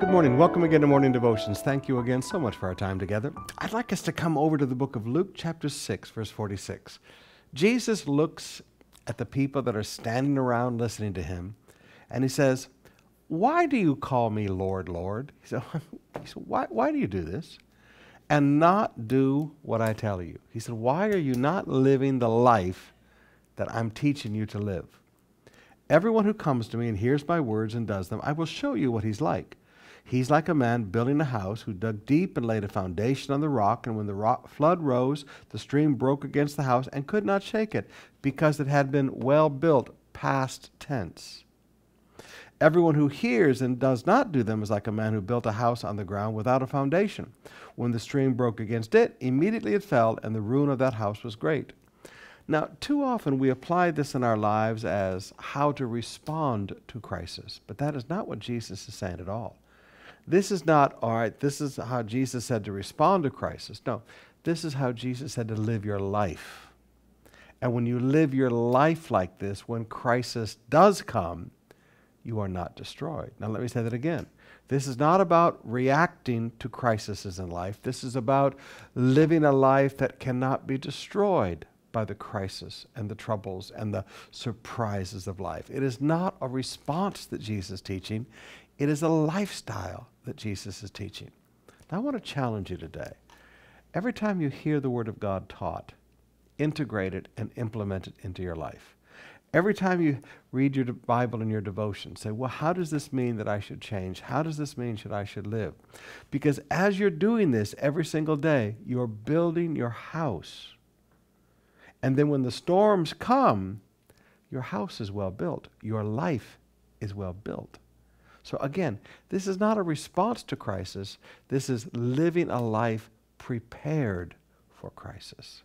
Good morning. Welcome again to Morning Devotions. Thank you again so much for our time together. I'd like us to come over to the book of Luke, chapter 6, verse 46. Jesus looks at the people that are standing around listening to him, and he says, Why do you call me Lord, Lord? He said, why, why do you do this? And not do what I tell you. He said, Why are you not living the life that I'm teaching you to live? Everyone who comes to me and hears my words and does them, I will show you what he's like. He's like a man building a house who dug deep and laid a foundation on the rock, and when the rock, flood rose, the stream broke against the house and could not shake it, because it had been well built, past tense. Everyone who hears and does not do them is like a man who built a house on the ground without a foundation. When the stream broke against it, immediately it fell, and the ruin of that house was great. Now, too often we apply this in our lives as how to respond to crisis, but that is not what Jesus is saying at all. This is not, all right, this is how Jesus said to respond to crisis. No, this is how Jesus said to live your life. And when you live your life like this, when crisis does come, you are not destroyed. Now, let me say that again. This is not about reacting to crises in life. This is about living a life that cannot be destroyed by the crisis and the troubles and the surprises of life. It is not a response that Jesus is teaching, it is a lifestyle that Jesus is teaching. Now, I want to challenge you today. Every time you hear the Word of God taught, integrate it and implement it into your life. Every time you read your Bible and your devotion, say, well, how does this mean that I should change? How does this mean that I should live? Because as you're doing this every single day, you're building your house and then when the storms come, your house is well built, your life is well built. So again, this is not a response to crisis, this is living a life prepared for crisis.